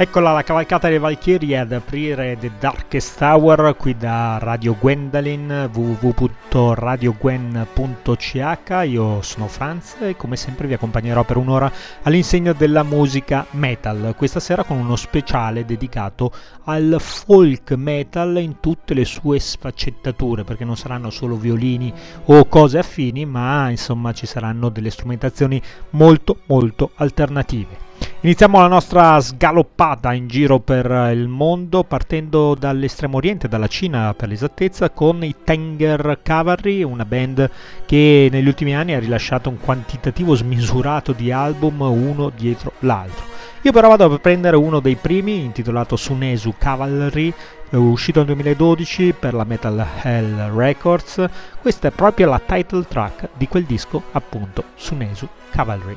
Eccola la cavalcata delle Valchirie ad aprire The Darkest Hour qui da Radio Gwendolyn www.radiogwen.ch Io sono Franz e come sempre vi accompagnerò per un'ora all'insegna della musica metal questa sera con uno speciale dedicato al folk metal in tutte le sue sfaccettature perché non saranno solo violini o cose affini ma insomma ci saranno delle strumentazioni molto molto alternative Iniziamo la nostra sgaloppata in giro per il mondo partendo dall'estremo oriente, dalla Cina per l'esattezza, con i Tenger Cavalry, una band che negli ultimi anni ha rilasciato un quantitativo smisurato di album uno dietro l'altro. Io però vado a prendere uno dei primi, intitolato Sunesu Cavalry, uscito nel 2012 per la Metal Hell Records. Questa è proprio la title track di quel disco, appunto, Sunesu Cavalry.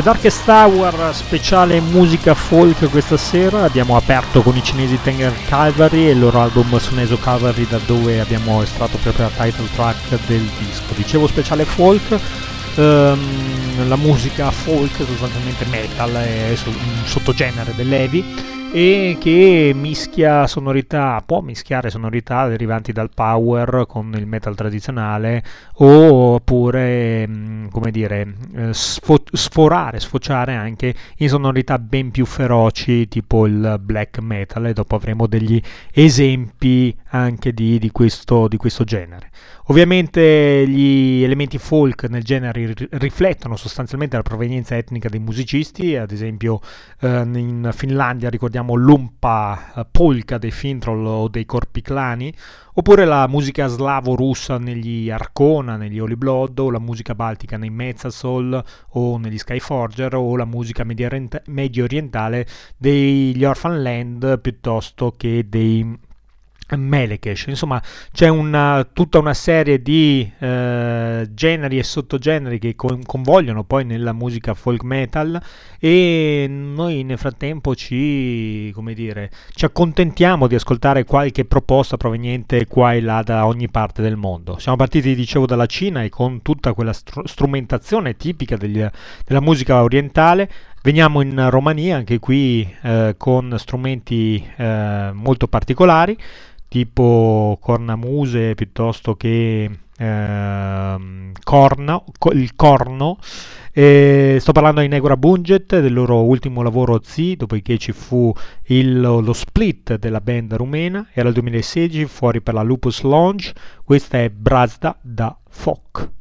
The Darkest Hour speciale musica folk questa sera. Abbiamo aperto con i cinesi Tenger Calvary e il loro album Suneso Calvary da dove abbiamo estratto proprio la title track del disco. Dicevo speciale folk ehm, la musica folk sostanzialmente metal è un sottogenere dell'heavy e che mischia sonorità, può mischiare sonorità derivanti dal power con il metal tradizionale oppure, mm, come dire, eh, sforare, sfociare anche in sonorità ben più feroci tipo il black metal e dopo avremo degli esempi anche di, di, questo, di questo genere. Ovviamente gli elementi folk nel genere riflettono sostanzialmente la provenienza etnica dei musicisti, ad esempio eh, in Finlandia ricordiamo l'umpa eh, polka dei Fintroll o dei Corpi Clani, oppure la musica slavo-russa negli Arcona, negli Holy Blood, o la musica baltica nei Mezzasol o negli Skyforger, o la musica medio orientale degli Orphan Land piuttosto che dei Melekesh, insomma c'è una, tutta una serie di eh, generi e sottogeneri che con, convogliono poi nella musica folk metal e noi nel frattempo ci, come dire, ci accontentiamo di ascoltare qualche proposta proveniente qua e là da ogni parte del mondo. Siamo partiti, dicevo, dalla Cina e con tutta quella str- strumentazione tipica degli, della musica orientale Veniamo in Romania, anche qui eh, con strumenti eh, molto particolari tipo cornamuse piuttosto che eh, corno, il corno. E sto parlando di Negura Bunget, del loro ultimo lavoro Z, dopodiché ci fu il, lo split della band rumena, era il 2016, fuori per la Lupus Lounge, questa è Brazda da Foc.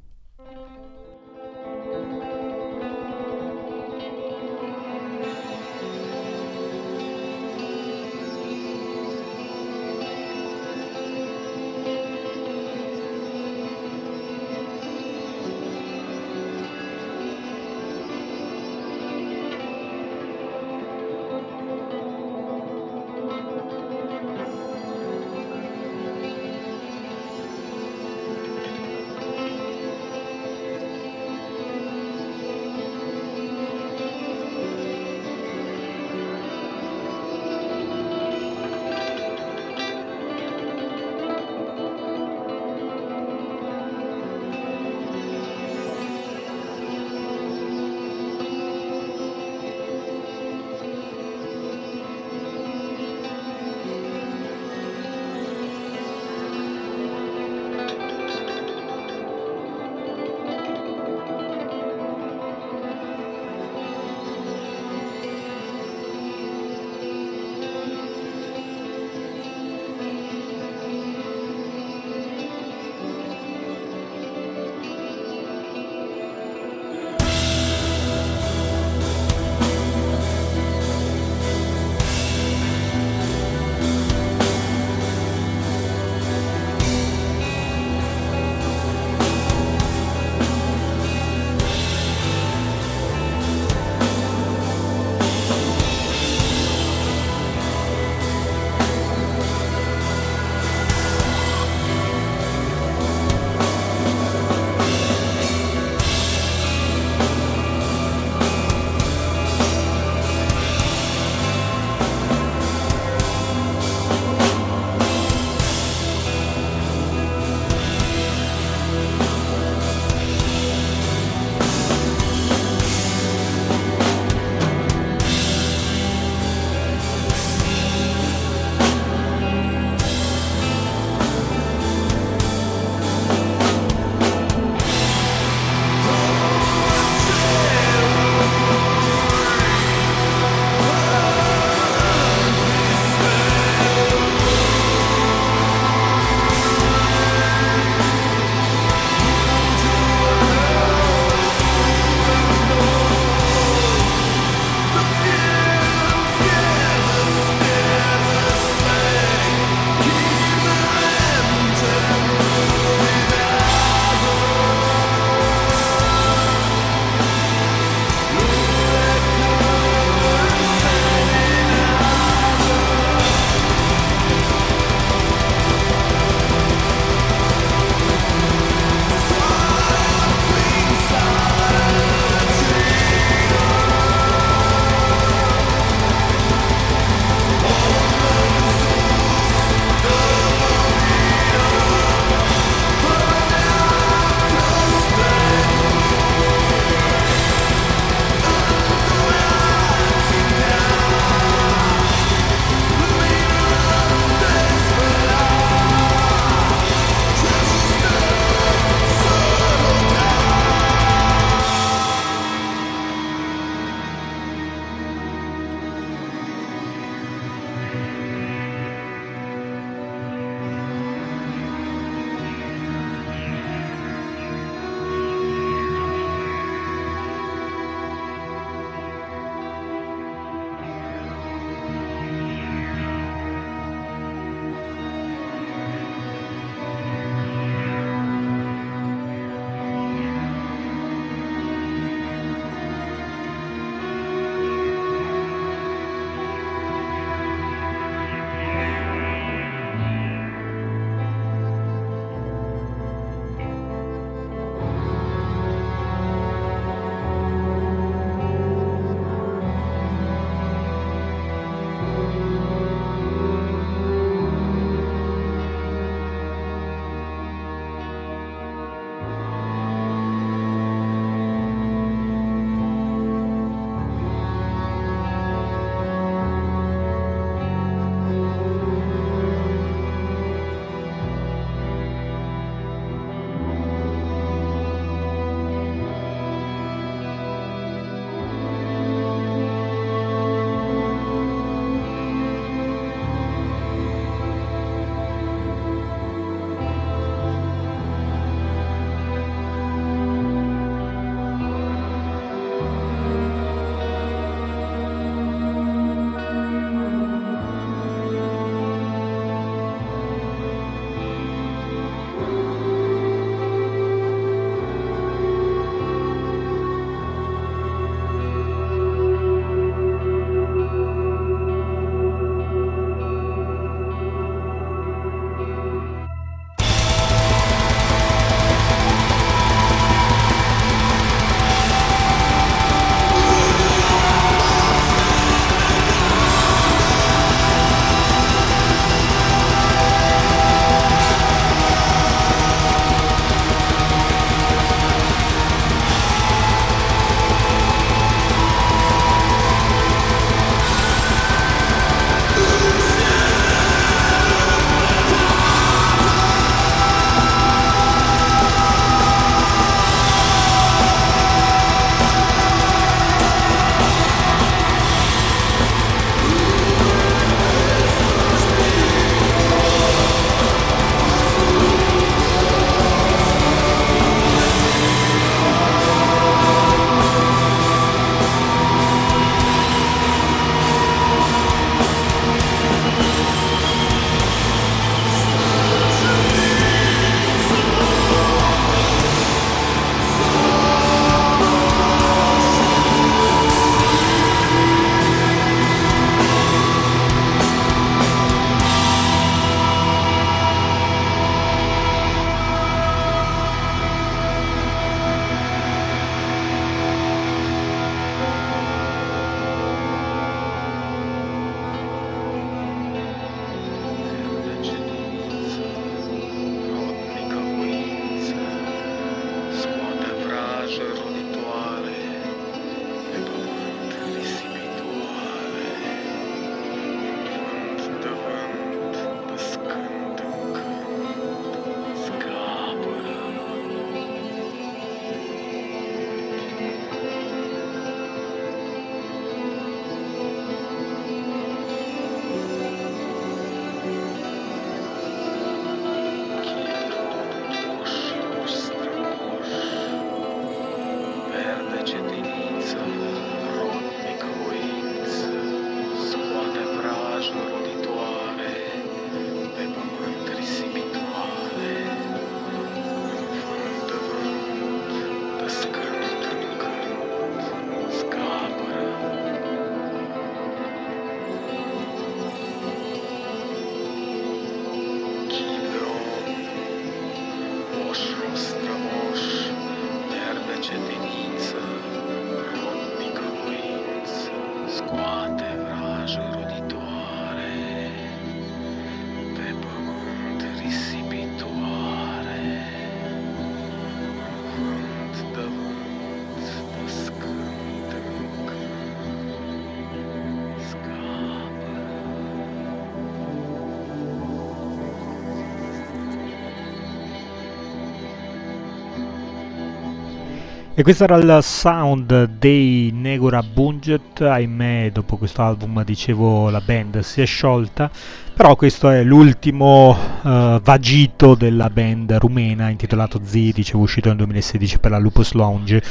E questo era il sound dei Negura Bunget, ahimè dopo questo album dicevo la band si è sciolta, però questo è l'ultimo uh, vagito della band rumena intitolato Z, dicevo uscito nel 2016 per la Lupus Lounge,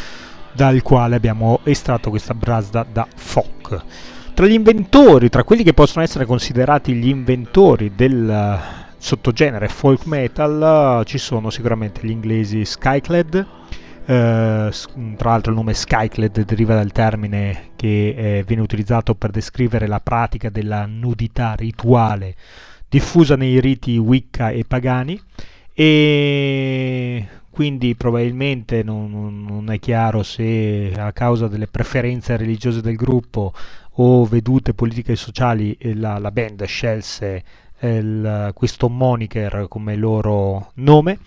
dal quale abbiamo estratto questa brasda da folk. Tra gli inventori, tra quelli che possono essere considerati gli inventori del sottogenere folk metal, ci sono sicuramente gli inglesi Skyclad, eh, tra l'altro il nome Skyclad deriva dal termine che eh, viene utilizzato per descrivere la pratica della nudità rituale diffusa nei riti Wicca e pagani. E quindi probabilmente non, non, è chiaro se a causa delle preferenze religiose del gruppo o vedute politiche e sociali eh, la, la band scelse eh, il, questo moniker come loro nome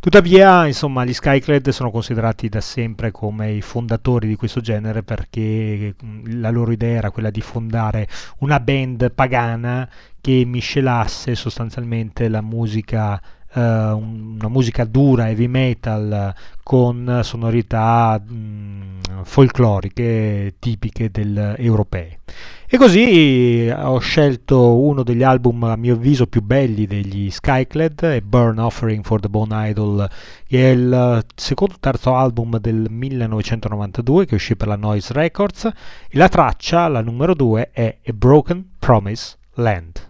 Tuttavia, insomma, gli Skyclad sono considerati da sempre come i fondatori di questo genere perché mm, la loro idea era quella di fondare una band pagana che miscelasse sostanzialmente la musica una musica dura, heavy metal con sonorità mh, mm, folcloriche tipiche del, europee. E così eh, ho scelto uno degli album a mio avviso più belli degli Skyclad, Burn Offering for the Bone Idol, che è il eh, secondo terzo album del 1992 che uscì per la Noise Records e la traccia, la numero 2, è A Broken Promise Land.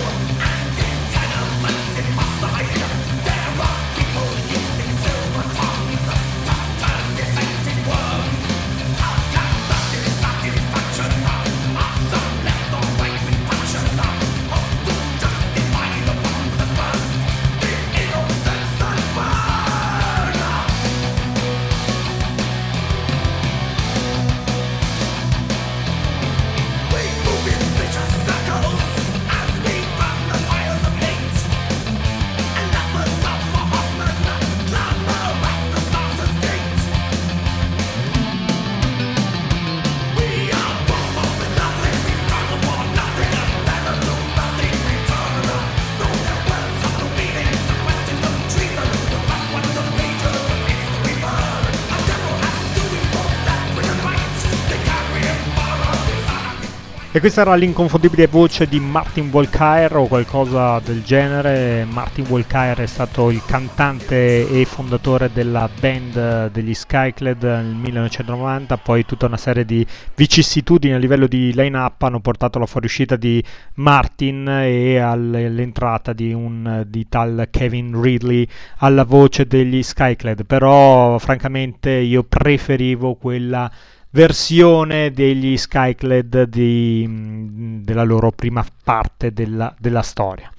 questa era l'inconfondibile voce di Martin Volkaer o qualcosa del genere. Martin Volkaer è stato il cantante e fondatore della band degli Skyclad nel 1990, poi tutta una serie di vicissitudini a livello di line-up hanno portato alla fuoriuscita di Martin e all'entrata di un di tal Kevin Ridley alla voce degli Skyclad, però francamente io preferivo quella versione degli Skyclad di, mm, della loro prima parte della, della storia.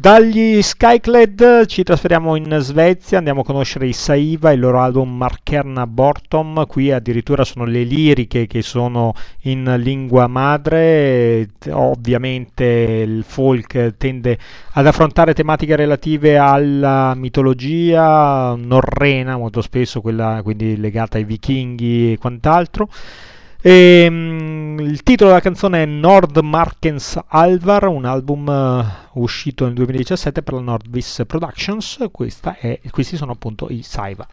Dagli Skyclad ci trasferiamo in Svezia, andiamo a conoscere i Saiva, il loro album Markerna Bortom, qui addirittura sono le liriche che sono in lingua madre, ovviamente il folk tende ad affrontare tematiche relative alla mitologia norrena, molto spesso quella quindi legata ai vichinghi e quant'altro. E, um, il titolo della canzone è Nordmarkens Alvar, un album uh, uscito nel 2017 per la Nordvis Productions. È, questi sono appunto i Saiva.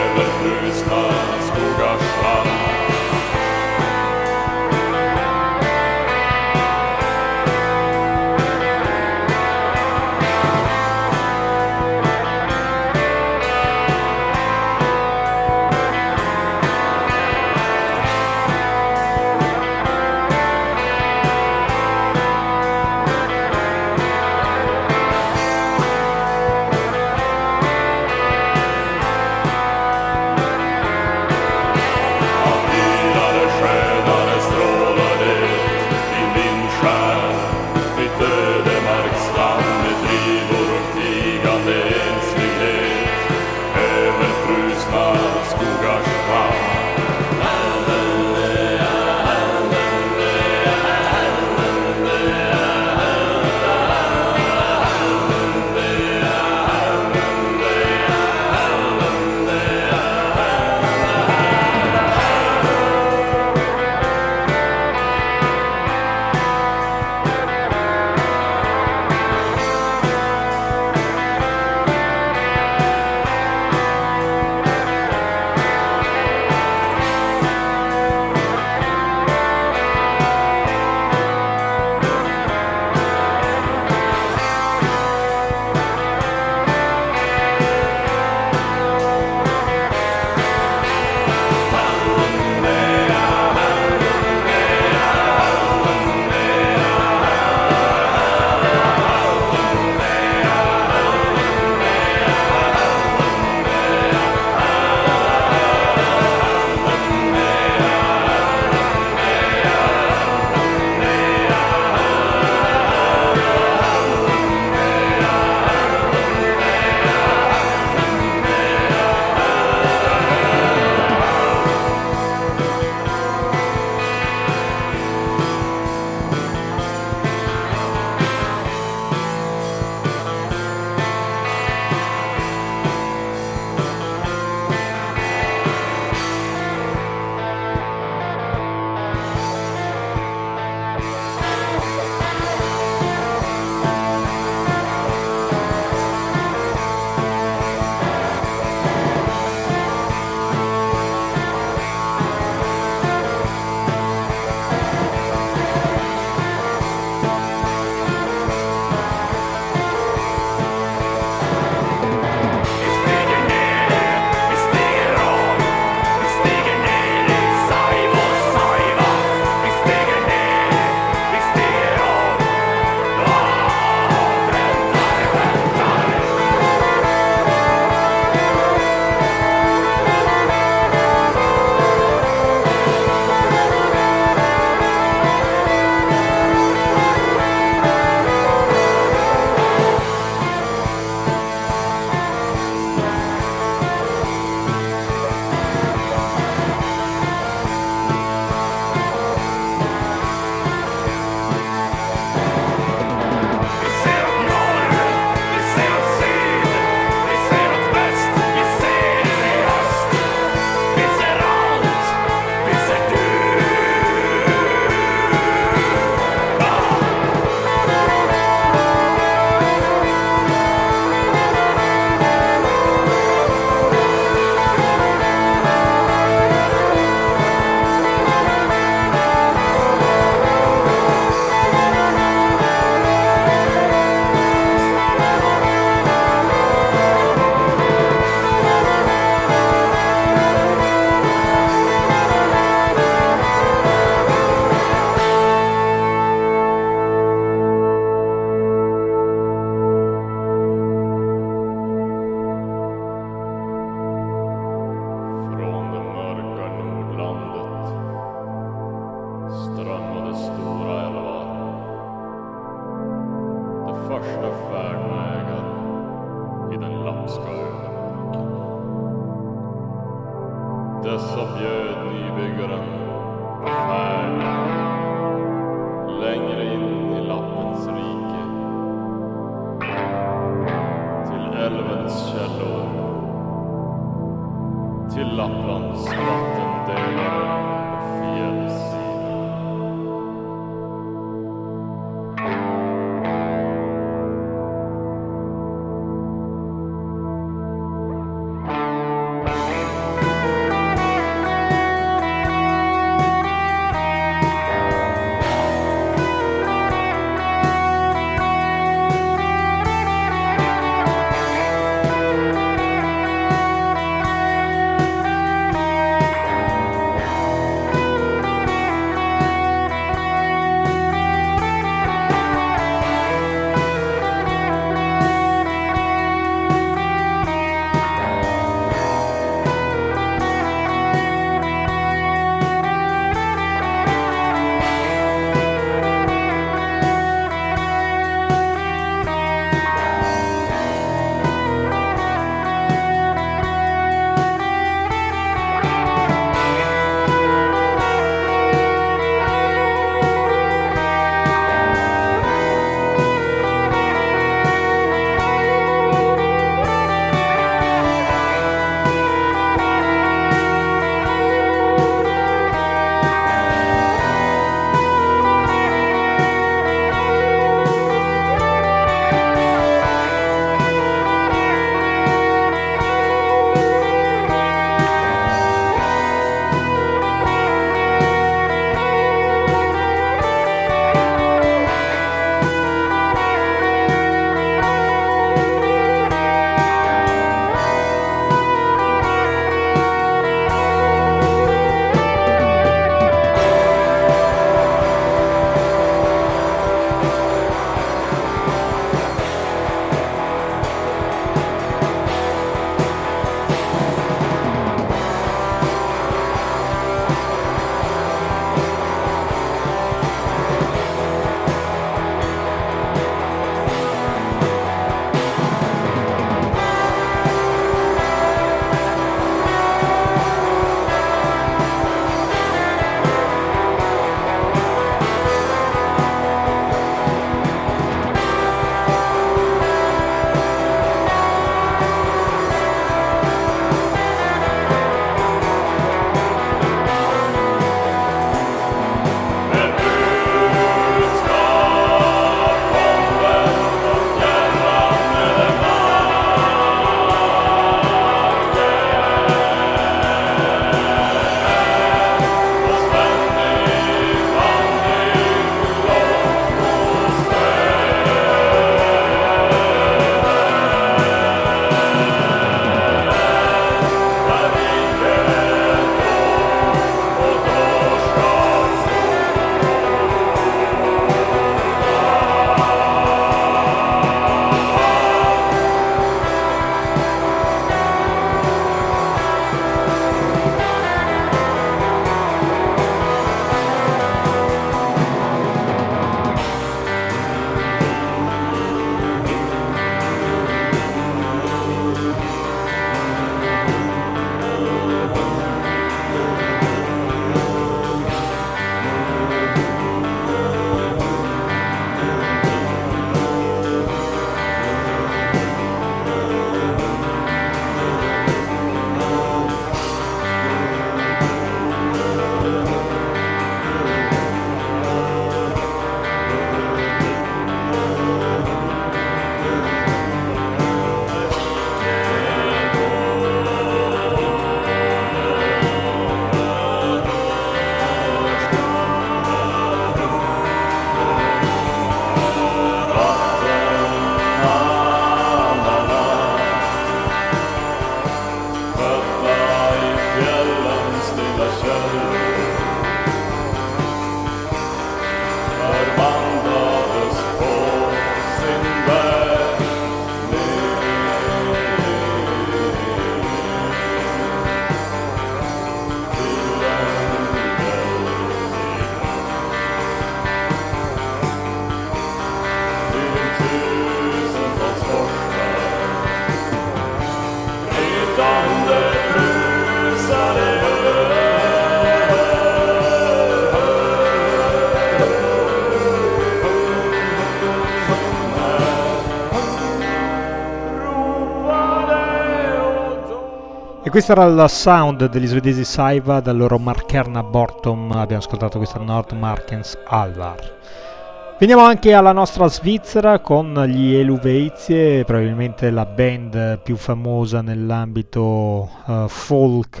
Questo era il sound degli svedesi Saiva dal loro Markerna Bortom, abbiamo ascoltato questa Nordmarkens Alvar. Veniamo anche alla nostra Svizzera con gli Eluveizie, probabilmente la band più famosa nell'ambito uh, folk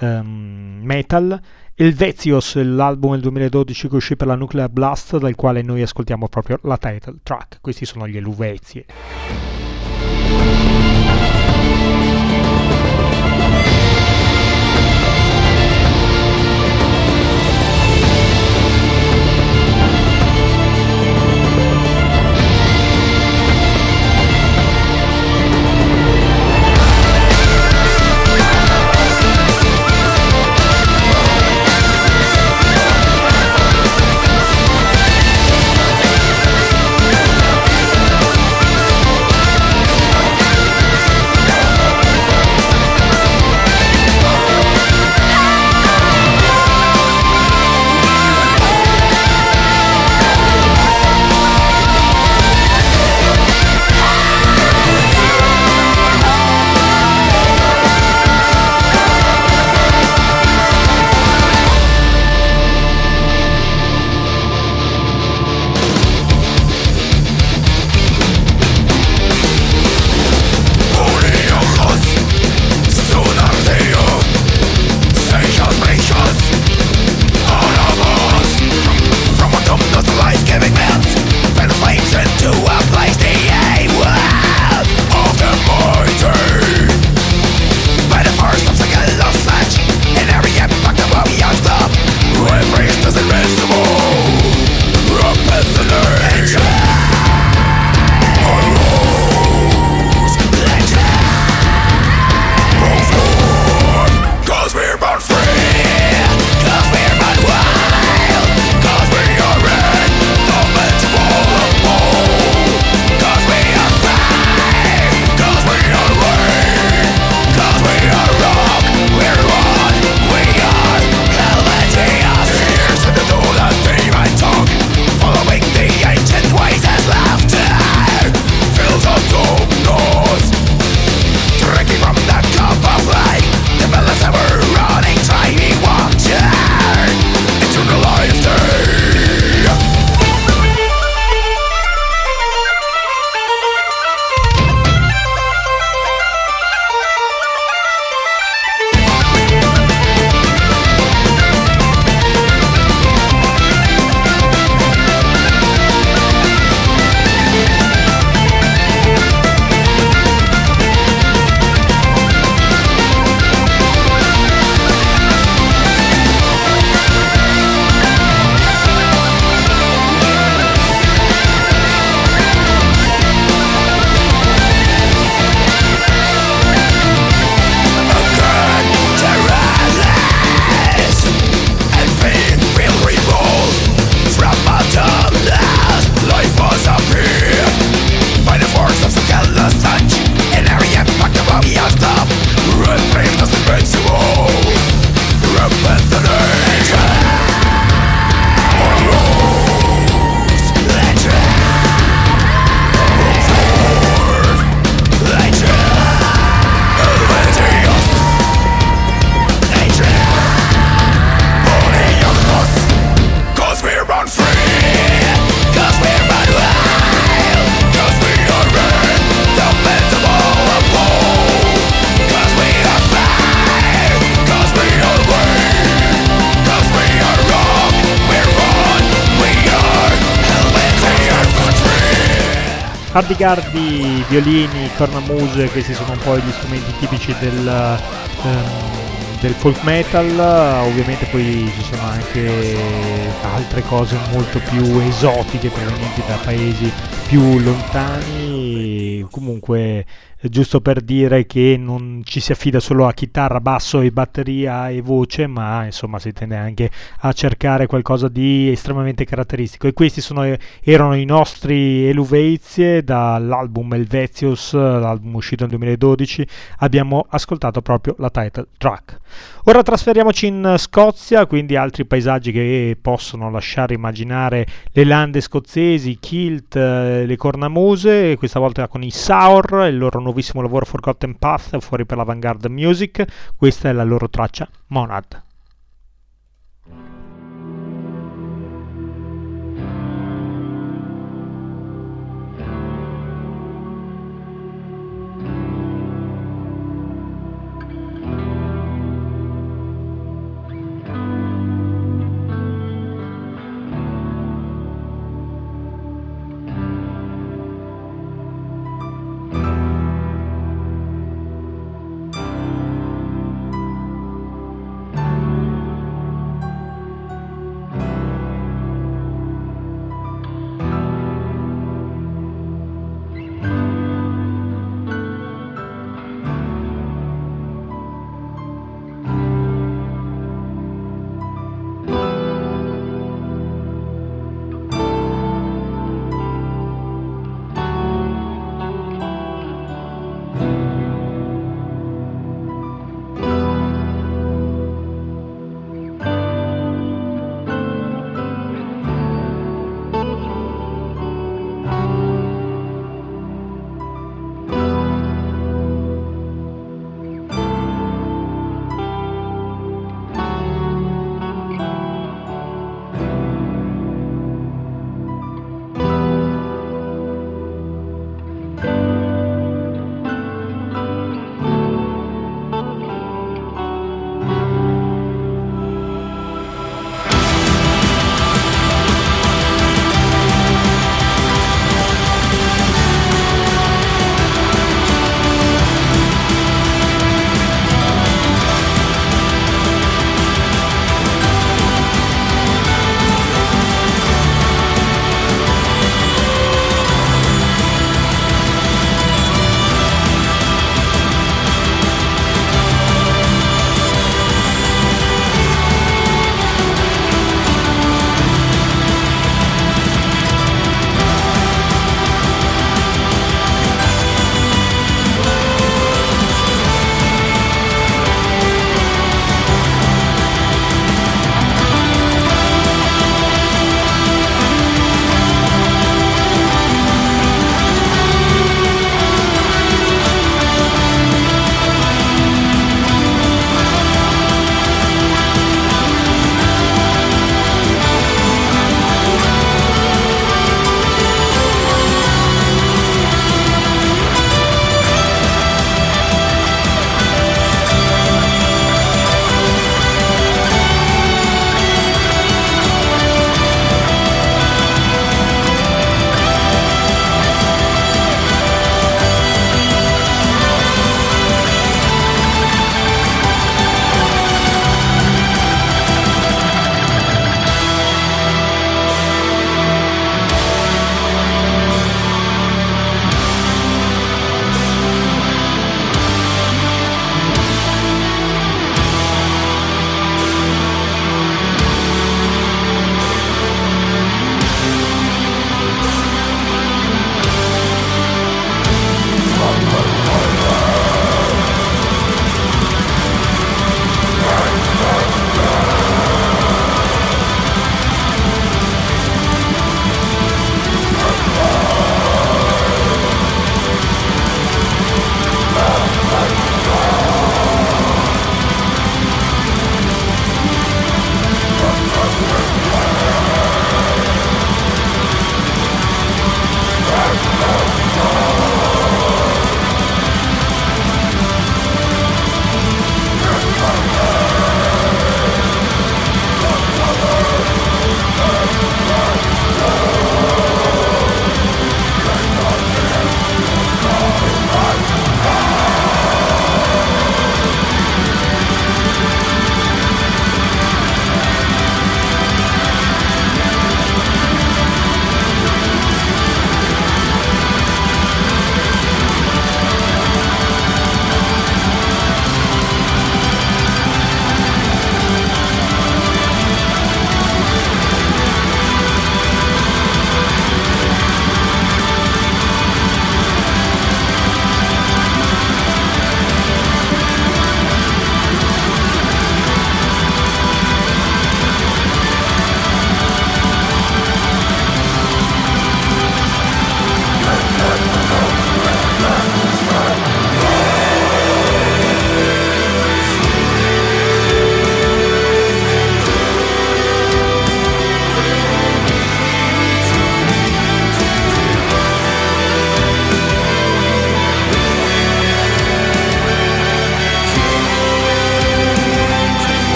um, metal. Elvezios, l'album del 2012 che uscì per la Nuclear Blast, dal quale noi ascoltiamo proprio la title track. Questi sono gli Hardigardi, violini, cornamuse, questi sono un po' gli strumenti tipici del, um, del folk metal, ovviamente poi ci sono anche altre cose molto più esotiche provenienti da paesi più lontani, comunque giusto per dire che non ci si affida solo a chitarra, basso e batteria e voce, ma insomma si tende anche a cercare qualcosa di estremamente caratteristico. E questi sono, erano i nostri Eluveizie dall'album Elvezius, l'album uscito nel 2012. Abbiamo ascoltato proprio la title track. Ora trasferiamoci in Scozia, quindi altri paesaggi che possono lasciare immaginare le lande scozzesi, kilt, le cornamuse, questa volta con i Saur, il loro nuovo nuovissimo lavoro Forgotten Path fuori per l'Avantgarde Music, questa è la loro traccia Monad.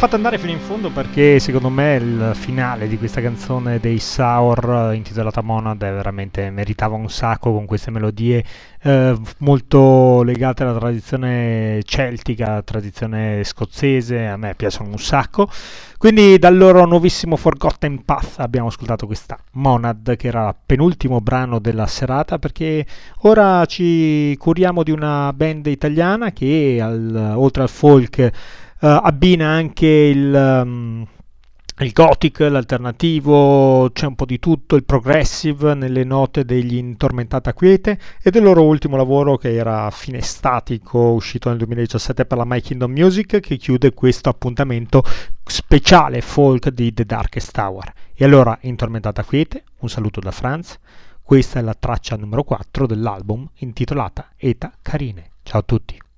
L'ho fatto andare fino in fondo perché secondo me il finale di questa canzone dei Sour intitolata Monad veramente meritava un sacco con queste melodie eh, molto legate alla tradizione celtica, tradizione scozzese, a me piacciono un sacco. Quindi dal loro nuovissimo Forgotten Path abbiamo ascoltato questa Monad che era il penultimo brano della serata perché ora ci curiamo di una band italiana che al, oltre al folk abbina anche il, um, il gothic, l'alternativo, c'è un po' di tutto, il progressive nelle note degli Intormentata Quiete e del loro ultimo lavoro che era Finestatico, uscito nel 2017 per la My Kingdom Music, che chiude questo appuntamento speciale folk di The Darkest Tower. E allora, Intormentata Quiete, un saluto da Franz, questa è la traccia numero 4 dell'album intitolata Eta Carine. Ciao a tutti.